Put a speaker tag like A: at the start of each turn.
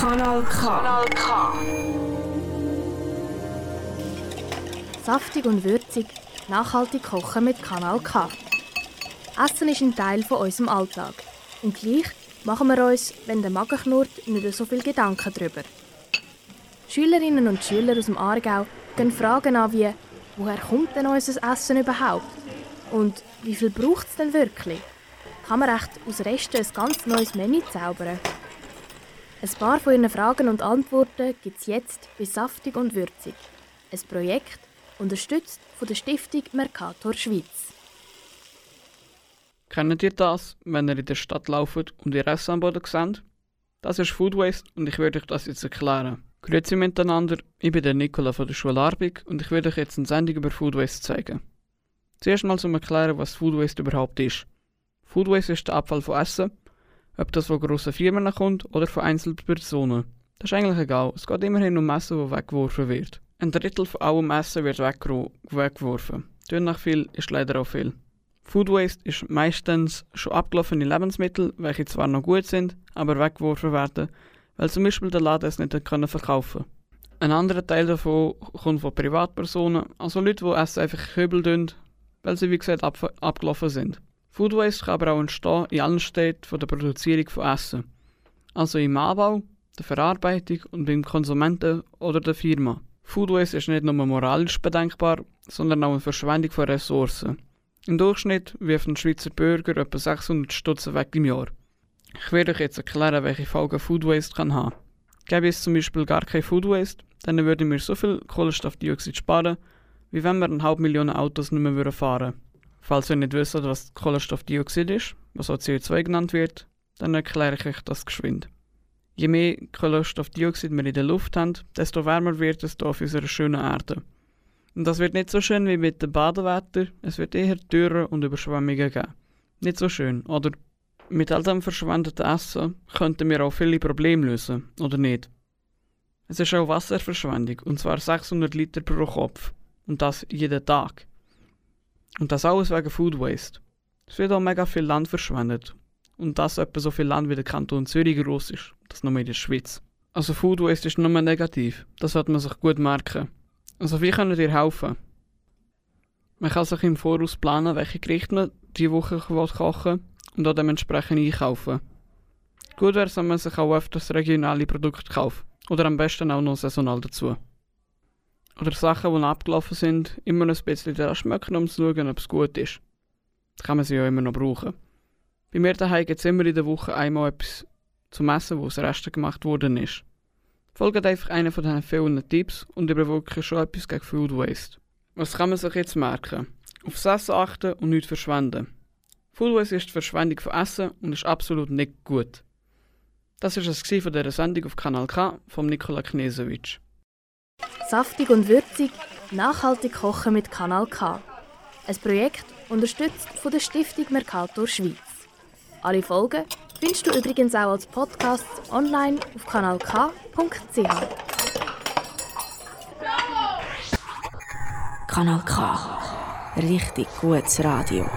A: Kanal K. Kanal K.
B: Saftig und würzig, nachhaltig kochen mit Kanal K. Essen ist ein Teil von unserem Alltag. Und gleich machen wir uns, wenn der Magen knurrt, nicht so viel Gedanken darüber. Schülerinnen und Schüler aus dem Aargau gehen Fragen an wie «Woher kommt denn unser Essen überhaupt?» und «Wie viel braucht es denn wirklich?» Kann man echt aus Resten ein ganz neues Menü zaubern? Ein paar von Ihren Fragen und Antworten gibt es jetzt bei Saftig und Würzig. Ein Projekt, unterstützt von der Stiftung Mercator Schweiz.
C: Kennt ihr das, wenn ihr in der Stadt lauft und ihr Essen am Boden seht? Das ist Food Waste und ich werde euch das jetzt erklären. Grüezi miteinander, ich bin der Nicola von der Schule Arbig und ich werde euch jetzt eine Sendung über Food Waste zeigen. Zuerst mal zum Erklären, was Food Waste überhaupt ist. Food Waste ist der Abfall von Essen, ob das von grossen Firmen kommt oder von einzelnen Personen. Das ist eigentlich egal, es geht immerhin um Essen, das weggeworfen wird. Ein Drittel von allem Essen wird weggeworfen. Tun nach viel ist leider auch viel. Food Waste ist meistens schon abgelaufene Lebensmittel, welche zwar noch gut sind, aber weggeworfen werden, weil zum Beispiel der Laden es nicht können verkaufen Ein anderer Teil davon kommt von Privatpersonen, also Leute, die Essen einfach kübeln weil sie wie gesagt ab abgelaufen sind. Food Waste kann aber auch entstehen in allen Städten von der Produzierung von Essen, also im Anbau, der Verarbeitung und beim Konsumenten oder der Firma. Food Waste ist nicht nur moralisch bedenkbar, sondern auch eine Verschwendung von Ressourcen. Im Durchschnitt wirft ein Schweizer Bürger etwa 600 Stutz weg im Jahr. Ich werde euch jetzt erklären, welche Folgen Food Waste kann haben. Gäbe es zum Beispiel gar kein Food Waste, dann würden wir so viel Kohlenstoffdioxid sparen, wie wenn wir eine halbe Million Autos nicht mehr fahren würden. Falls ihr nicht wisst, was Kohlenstoffdioxid ist, was auch CO2 genannt wird, dann erkläre ich euch das geschwind. Je mehr Kohlenstoffdioxid wir in der Luft haben, desto wärmer wird es hier auf unserer schönen Erde. Und das wird nicht so schön wie mit dem Badewetter, es wird eher Dürre und Überschwemmungen geben. Nicht so schön, oder? Mit all dem verschwendeten Essen könnten wir auch viele Probleme lösen, oder nicht? Es ist auch Wasserverschwendung, und zwar 600 Liter pro Kopf. Und das jeden Tag. Und das alles wegen Food Waste. Es wird auch mega viel Land verschwendet. Und das etwa so viel Land wie der Kanton Zürich groß ist. Das nur in der Schweiz. Also Food Waste ist nur negativ. Das sollte man sich gut merken. Also wie könnt ihr helfen? Man kann sich im Voraus planen, welche Gerichte man diese Woche kochen und auch dementsprechend einkaufen. Gut wäre es, wenn man sich auch öfters regionale Produkte kauft. Oder am besten auch noch saisonal dazu. Oder Sachen, die abgelaufen sind, immer noch ein bisschen daran schmecken, um zu schauen, ob es gut ist. Das kann man sie ja immer noch brauchen. Bei mir daheim gibt es immer in der Woche einmal etwas zum Essen, wo aus Resten gemacht worden ist. Folgt einfach einer von diesen vielen Tipps und wirklich schon etwas gegen Food Waste. Was kann man sich jetzt merken? Aufs Essen achten und nichts verschwenden. Food Waste ist die Verschwendung von Essen und ist absolut nicht gut. Das war es von dieser Sendung auf Kanal K von Nikola Knesewitsch.
B: Saftig und würzig, nachhaltig kochen mit Kanal K. Ein Projekt unterstützt von der Stiftung Mercator Schweiz. Alle Folgen findest du übrigens auch als Podcast online auf kanalk.ch.
A: Kanal K. Richtig gutes Radio.